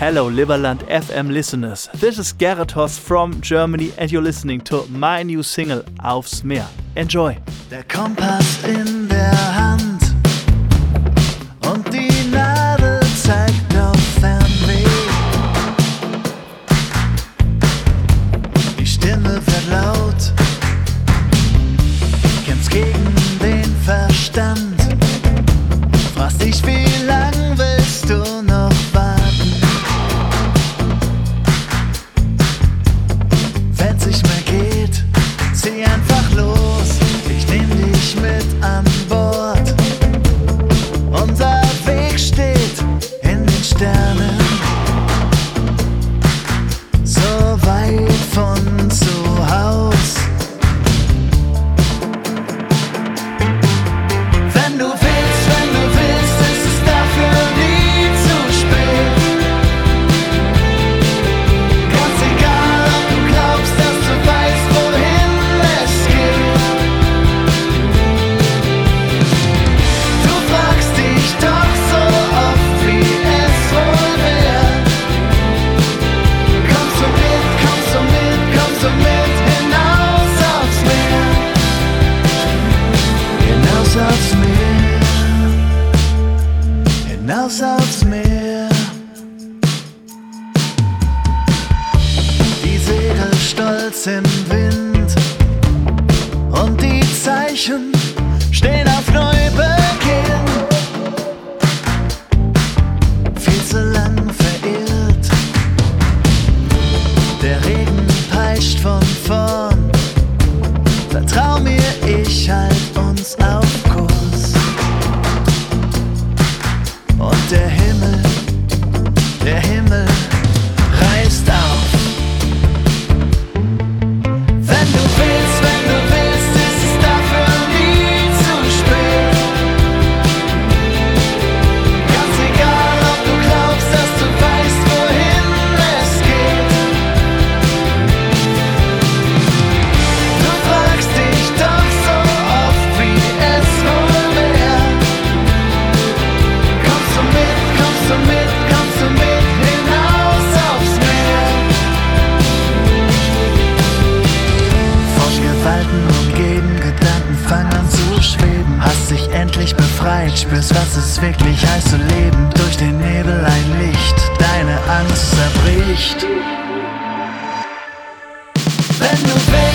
Hello, Liverland FM listeners. This is Gerrit Hoss from Germany, and you're listening to my new single Aufs Meer. Enjoy. Der Kompass in der Hand und die Nadel zeigt auf Fernweh. Die Stimme wird laut, kämpft gegen den Verstand, fragst dich, wie hinaus aufs Meer. Die Segel stolz im Wind und die Zeichen to spürst, was es wirklich heißt zu leben. Durch den Nebel ein Licht, deine Angst zerbricht. Wenn du willst.